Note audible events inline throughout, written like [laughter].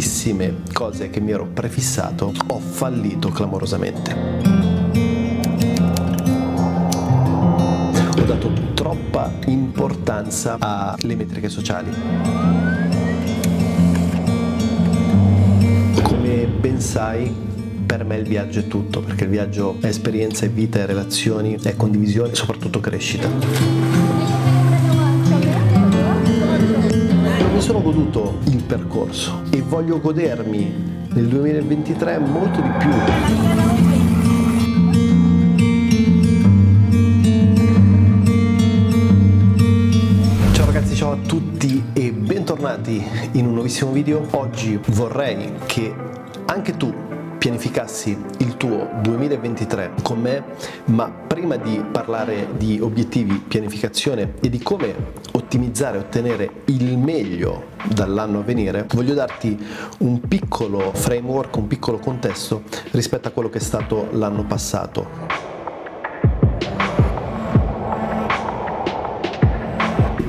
tantissime cose che mi ero prefissato, ho fallito clamorosamente. Ho dato troppa importanza alle metriche sociali. Come ben sai, per me il viaggio è tutto, perché il viaggio è esperienza, è vita, è relazioni, è condivisione e soprattutto crescita. Mi sono goduto il percorso e voglio godermi nel 2023 molto di più. Ciao ragazzi, ciao a tutti e bentornati in un nuovissimo video. Oggi vorrei che anche tu pianificassi il tuo 2023 con me, ma prima di parlare di obiettivi, pianificazione e di come ottimizzare e ottenere il meglio dall'anno a venire, voglio darti un piccolo framework, un piccolo contesto rispetto a quello che è stato l'anno passato.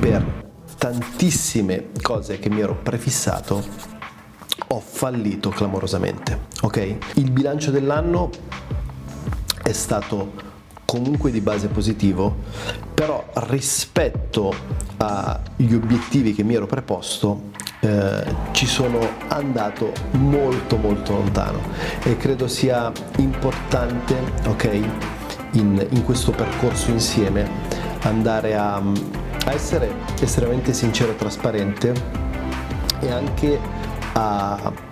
Per tantissime cose che mi ero prefissato fallito clamorosamente, ok? Il bilancio dell'anno è stato comunque di base positivo, però rispetto agli obiettivi che mi ero preposto eh, ci sono andato molto molto lontano e credo sia importante, ok, in, in questo percorso insieme andare a, a essere estremamente sincero e trasparente e anche a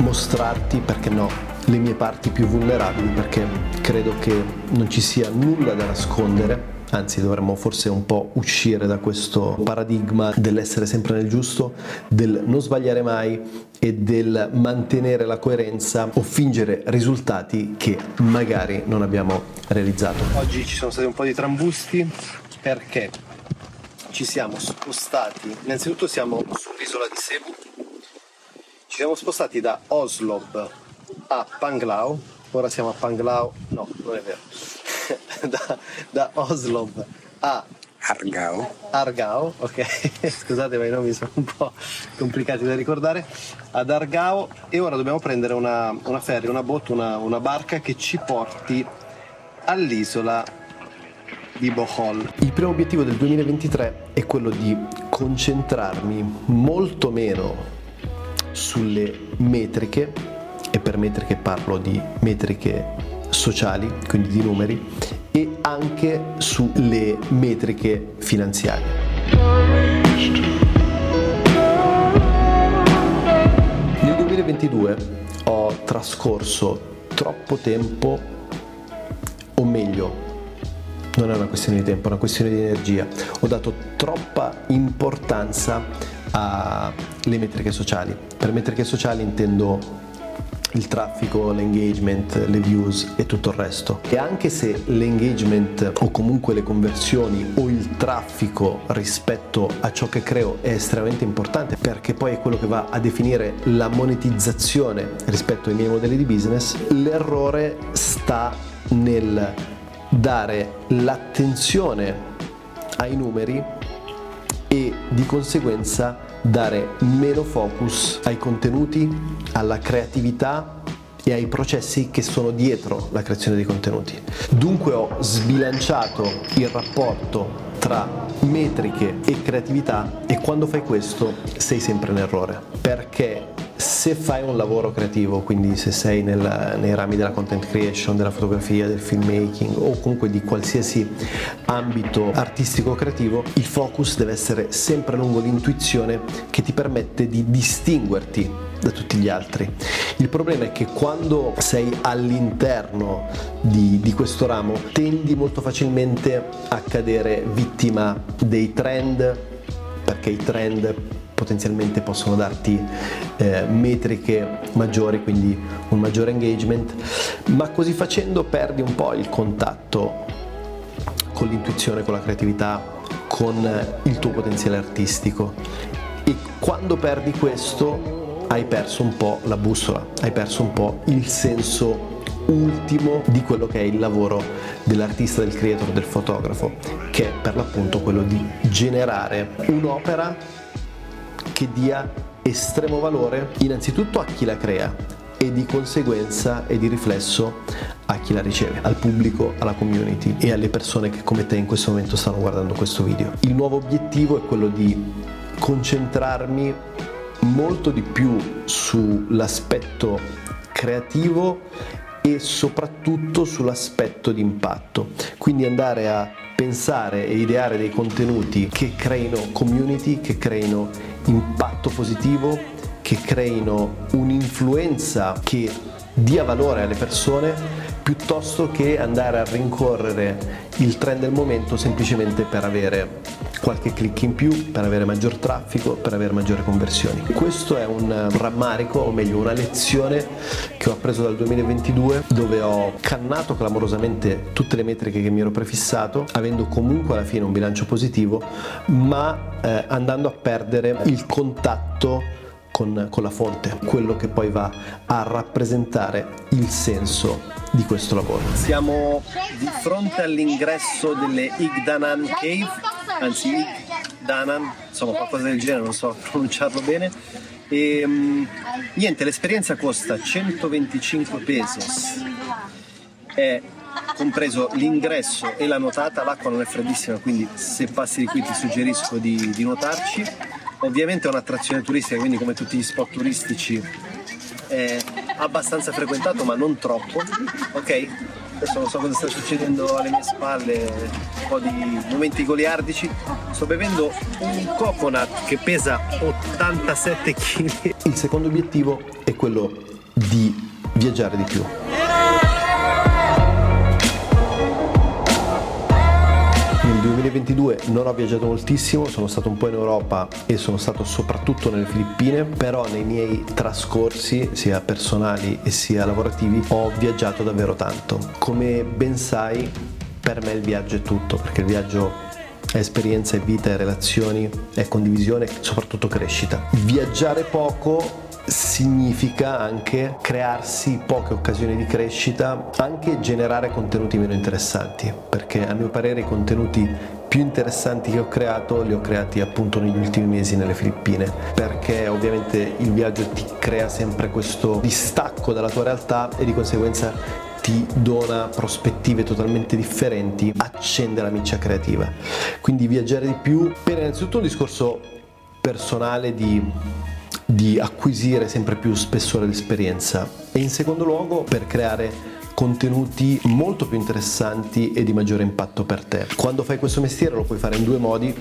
mostrarti, perché no, le mie parti più vulnerabili, perché credo che non ci sia nulla da nascondere. Anzi, dovremmo forse un po' uscire da questo paradigma dell'essere sempre nel giusto, del non sbagliare mai e del mantenere la coerenza o fingere risultati che magari non abbiamo realizzato. Oggi ci sono stati un po' di trambusti perché ci siamo spostati. Innanzitutto siamo sull'isola di Cebu siamo spostati da Oslo a Panglao, ora siamo a Panglao, no, non è vero, [laughs] da, da Oslo a Argao. Argao, ok, [laughs] scusate ma i nomi sono un po' complicati da ricordare, ad Argao e ora dobbiamo prendere una, una ferry, una boat, una, una barca che ci porti all'isola di Bohol. Il primo obiettivo del 2023 è quello di concentrarmi molto meno sulle metriche, e per metriche parlo di metriche sociali, quindi di numeri, e anche sulle metriche finanziarie. Nel 2022 ho trascorso troppo tempo, o meglio, non è una questione di tempo, è una questione di energia. Ho dato troppa importanza alle metriche sociali. Per metriche sociali intendo il traffico, l'engagement, le views e tutto il resto. E anche se l'engagement o comunque le conversioni o il traffico rispetto a ciò che creo è estremamente importante perché poi è quello che va a definire la monetizzazione rispetto ai miei modelli di business, l'errore sta nel dare l'attenzione ai numeri e di conseguenza dare meno focus ai contenuti, alla creatività e ai processi che sono dietro la creazione dei contenuti. Dunque ho sbilanciato il rapporto tra metriche e creatività e quando fai questo sei sempre in errore perché se fai un lavoro creativo, quindi se sei nel, nei rami della content creation, della fotografia, del filmmaking o comunque di qualsiasi ambito artistico creativo, il focus deve essere sempre lungo l'intuizione che ti permette di distinguerti da tutti gli altri. Il problema è che quando sei all'interno di, di, questo ramo tendi molto facilmente a cadere vittima dei trend perché i trend potenzialmente possono darti eh, metriche maggiori, quindi un maggiore engagement, ma così facendo perdi un po' il contatto con l'intuizione, con la creatività, con il tuo potenziale artistico. E quando perdi questo hai perso un po' la bussola, hai perso un po' il senso ultimo di quello che è il lavoro dell'artista, del creator, del fotografo, che è per l'appunto quello di generare un'opera che dia estremo valore innanzitutto a chi la crea e di conseguenza e di riflesso a chi la riceve, al pubblico, alla community e alle persone che come te in questo momento stanno guardando questo video. Il nuovo obiettivo è quello di concentrarmi molto di più sull'aspetto creativo e soprattutto sull'aspetto di impatto. Quindi andare a pensare e ideare dei contenuti che creino community, che creino impatto positivo, che creino un'influenza che dia valore alle persone piuttosto che andare a rincorrere il trend del momento semplicemente per avere qualche click in più, per avere maggior traffico, per avere maggiori conversioni. Questo è un rammarico, o meglio una lezione che ho appreso dal 2022 dove ho cannato clamorosamente tutte le metriche che mi ero prefissato, avendo comunque alla fine un bilancio positivo, ma eh, andando a perdere il contatto con, con, la fonte, quello che poi va a rappresentare il senso di questo lavoro. Siamo di fronte all'ingresso delle Igdanan Cave, anzi Igdanan, insomma qualcosa del genere, non so pronunciarlo bene. E um, niente, l'esperienza costa 125 pesos. È compreso l'ingresso e la nuotata, l'acqua non è freddissima, quindi se passi di qui ti suggerisco di, di nuotarci Ovviamente è un'attrazione turistica, quindi come tutti gli spot turistici è abbastanza frequentato, ma non troppo. Ok? Adesso non so cosa sta succedendo alle mie spalle, un po' di momenti goliardici. Sto bevendo un coconut che pesa 87 kg. Il secondo obiettivo è quello di viaggiare di più. 2022 non ho viaggiato moltissimo, sono stato un po' in Europa e sono stato soprattutto nelle Filippine, però nei miei trascorsi, sia personali sia lavorativi, ho viaggiato davvero tanto. Come ben sai, per me il viaggio è tutto, perché il viaggio è esperienza, è vita, è relazioni, è condivisione e soprattutto crescita. Viaggiare poco significa anche crearsi poche occasioni di crescita, anche generare contenuti meno interessanti, perché a mio parere i contenuti più interessanti che ho creato li ho creati appunto negli ultimi mesi nelle Filippine, perché ovviamente il viaggio ti crea sempre questo distacco dalla tua realtà e di conseguenza ti dona prospettive totalmente differenti, accende la miccia creativa. Quindi viaggiare di più per innanzitutto un discorso personale di di acquisire sempre più spessore d'esperienza e in secondo luogo per creare contenuti molto più interessanti e di maggiore impatto per te. Quando fai questo mestiere lo puoi fare in due modi.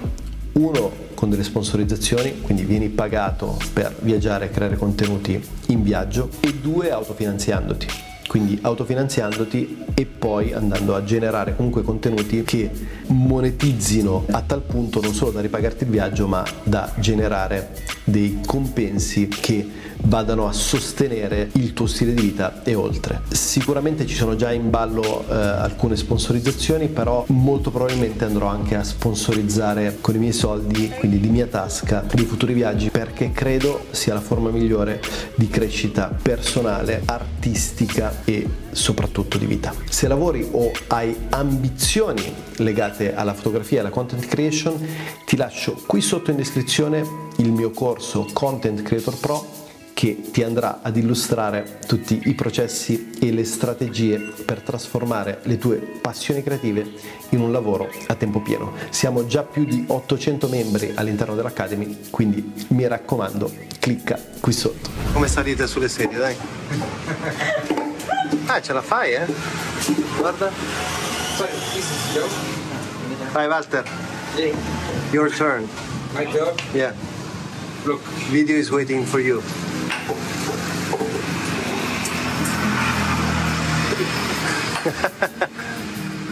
Uno con delle sponsorizzazioni, quindi vieni pagato per viaggiare e creare contenuti in viaggio e due autofinanziandoti quindi autofinanziandoti e poi andando a generare comunque contenuti che monetizzino a tal punto non solo da ripagarti il viaggio ma da generare dei compensi che vadano a sostenere il tuo stile di vita e oltre. Sicuramente ci sono già in ballo eh, alcune sponsorizzazioni, però molto probabilmente andrò anche a sponsorizzare con i miei soldi, quindi di mia tasca, dei futuri viaggi perché credo sia la forma migliore di crescita personale, artistica e soprattutto di vita. Se lavori o hai ambizioni legate alla fotografia e alla content creation, ti lascio qui sotto in descrizione il mio corso Content Creator Pro che ti andrà ad illustrare tutti i processi e le strategie per trasformare le tue passioni creative in un lavoro a tempo pieno. Siamo già più di 800 membri all'interno dell'Academy, quindi mi raccomando, clicca qui sotto. Come salite sulle sedie, dai? [laughs] Ah, ce la fai, eh? Guarda. Vai Walter. Your turn. My turn? Yeah. Look. Video is waiting for you. [laughs]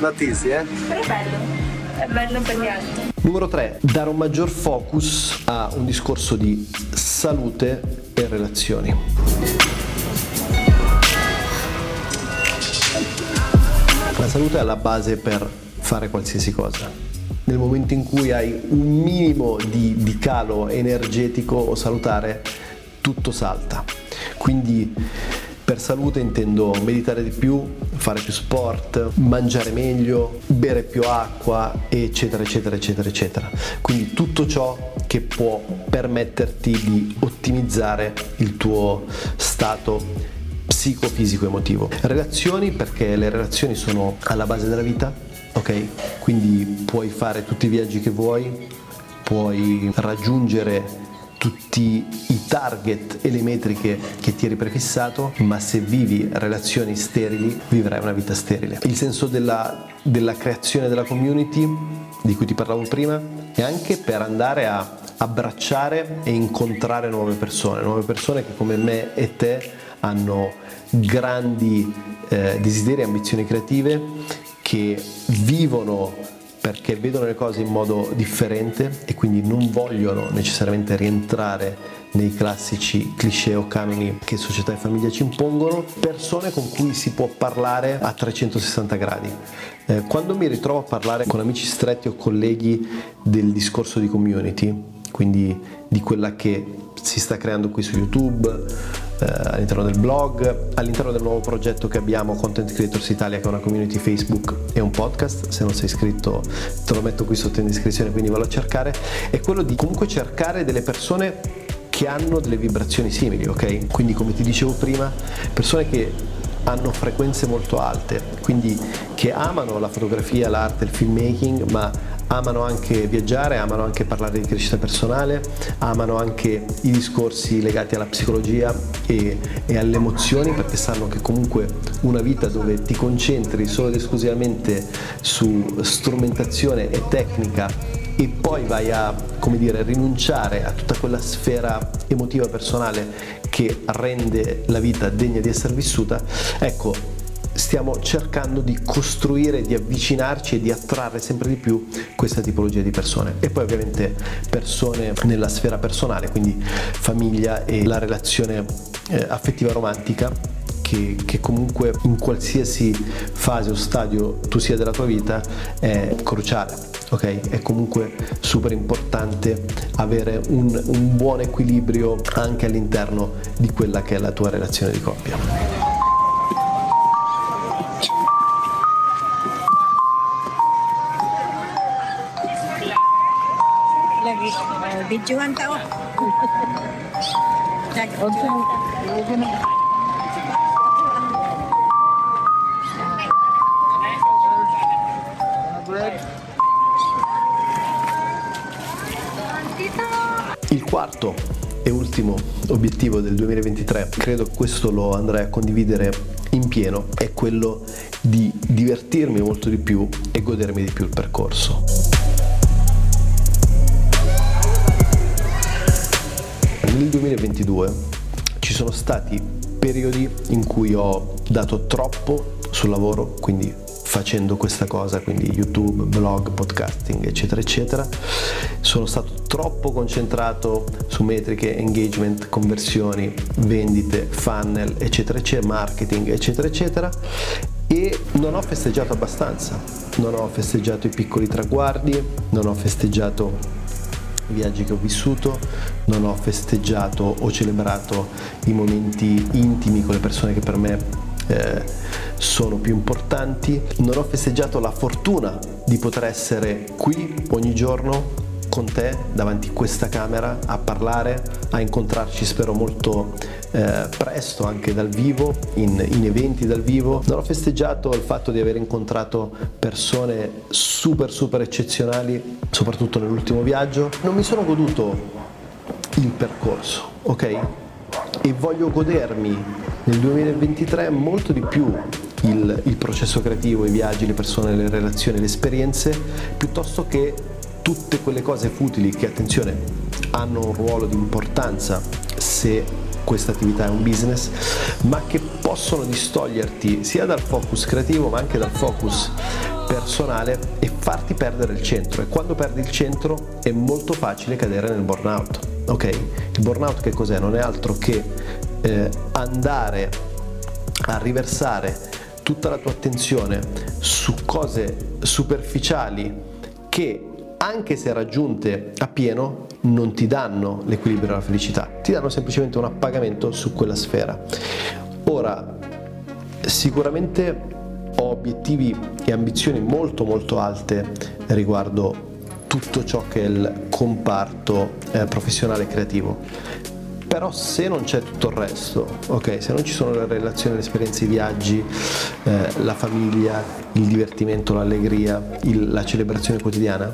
Not easy, eh? Però è bello, è bello per niente. Numero 3. Dare un maggior focus a un discorso di salute e relazioni. La salute è la base per fare qualsiasi cosa. Nel momento in cui hai un minimo di, di calo energetico o salutare, tutto salta. Quindi per salute intendo meditare di più, fare più sport, mangiare meglio, bere più acqua, eccetera, eccetera, eccetera, eccetera. Quindi tutto ciò che può permetterti di ottimizzare il tuo stato psicofisico emotivo. Relazioni perché le relazioni sono alla base della vita, ok? Quindi puoi fare tutti i viaggi che vuoi, puoi raggiungere tutti i target e le metriche che ti eri prefissato, ma se vivi relazioni sterili vivrai una vita sterile. Il senso della, della creazione della community di cui ti parlavo prima è anche per andare a abbracciare e incontrare nuove persone, nuove persone che come me e te hanno grandi eh, desideri e ambizioni creative, che vivono perché vedono le cose in modo differente e quindi non vogliono necessariamente rientrare nei classici cliché o canoni che società e famiglia ci impongono, persone con cui si può parlare a 360 gradi. Eh, quando mi ritrovo a parlare con amici stretti o colleghi del discorso di community, quindi di quella che si sta creando qui su YouTube, all'interno del blog, all'interno del nuovo progetto che abbiamo Content Creators Italia che è una community Facebook e un podcast, se non sei iscritto te lo metto qui sotto in descrizione quindi vallo a cercare, è quello di comunque cercare delle persone che hanno delle vibrazioni simili, ok? Quindi come ti dicevo prima, persone che hanno frequenze molto alte, quindi che amano la fotografia, l'arte, il filmmaking, ma amano anche viaggiare, amano anche parlare di crescita personale, amano anche i discorsi legati alla psicologia e, e, alle emozioni perché sanno che comunque una vita dove ti concentri solo ed esclusivamente su strumentazione e tecnica e poi vai a come dire, rinunciare a tutta quella sfera emotiva personale che rende la vita degna di essere vissuta, ecco, stiamo cercando di costruire, di avvicinarci e di attrarre sempre di più questa tipologia di persone. E poi ovviamente persone nella sfera personale, quindi famiglia e la relazione eh, affettiva romantica che, che, comunque in qualsiasi fase o stadio tu sia della tua vita è cruciale. ok? È comunque super importante avere un, un buon equilibrio anche all'interno di quella che è la tua relazione di coppia. Videoan tao. Il quarto e ultimo obiettivo del 2023, credo questo lo andrei a condividere in pieno, è quello di divertirmi molto di più e godermi di più il percorso. Nel 2022 ci sono stati periodi in cui ho dato troppo sul lavoro, quindi facendo questa cosa, quindi YouTube, blog, podcasting, eccetera, eccetera. Sono stato troppo concentrato su metriche, engagement, conversioni, vendite, funnel, eccetera, eccetera, marketing, eccetera, eccetera. E non ho festeggiato abbastanza, non ho festeggiato i piccoli traguardi, non ho festeggiato viaggi che ho vissuto, non ho festeggiato o celebrato i momenti intimi con le persone che per me eh, sono più importanti, non ho festeggiato la fortuna di poter essere qui ogni giorno con te davanti a questa camera a parlare, a incontrarci spero molto eh, presto anche dal vivo, in, in, eventi dal vivo. Non ho festeggiato il fatto di aver incontrato persone super super eccezionali, soprattutto nell'ultimo viaggio. Non mi sono goduto il percorso, ok? E voglio godermi nel 2023 molto di più il, il, processo creativo, i viaggi, le persone, le relazioni, le esperienze, piuttosto che tutte quelle cose futili che, attenzione, hanno un ruolo di importanza se questa attività è un business, ma che possono distoglierti sia dal focus creativo ma anche dal focus personale e farti perdere il centro. E quando perdi il centro è molto facile cadere nel burnout. Ok? Il burnout che cos'è? Non è altro che eh, andare a riversare tutta la tua attenzione su cose superficiali che anche se raggiunte a pieno, non ti danno l'equilibrio e la felicità, ti danno semplicemente un appagamento su quella sfera. Ora, sicuramente ho obiettivi e ambizioni molto molto alte riguardo tutto ciò che è il comparto eh, professionale e creativo. Però se non c'è tutto il resto, ok, se non ci sono le relazioni, le esperienze, i viaggi, eh, la famiglia, il divertimento, l'allegria, il, la celebrazione quotidiana,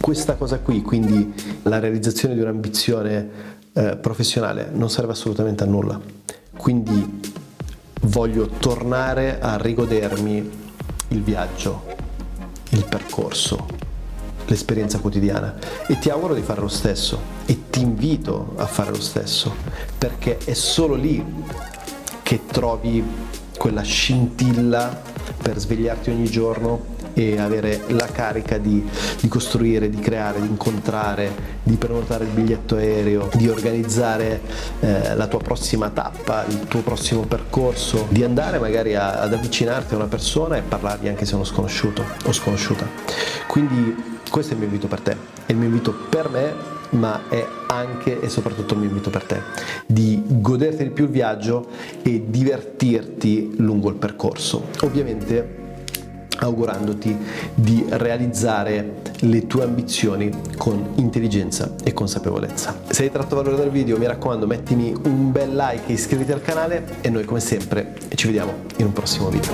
questa cosa qui, quindi la realizzazione di un'ambizione eh, professionale, non serve assolutamente a nulla. Quindi voglio tornare a rigodermi il viaggio, il percorso, l'esperienza quotidiana e ti auguro di fare lo stesso e ti invito a fare lo stesso perché è solo lì che trovi quella scintilla per svegliarti ogni giorno e avere la carica di, di, costruire, di creare, di incontrare, di prenotare il biglietto aereo, di organizzare eh, la tua prossima tappa, il tuo prossimo percorso, di andare magari a, ad avvicinarti a una persona e parlargli anche se è uno sconosciuto o sconosciuta. Quindi questo è il mio invito per te, è il mio invito per me ma è anche e soprattutto il mio invito per te, di goderti di più il viaggio e divertirti lungo il percorso. Ovviamente augurandoti di realizzare le tue ambizioni con intelligenza e consapevolezza. Se hai tratto valore dal video mi raccomando mettimi un bel like e iscriviti al canale e noi come sempre ci vediamo in un prossimo video.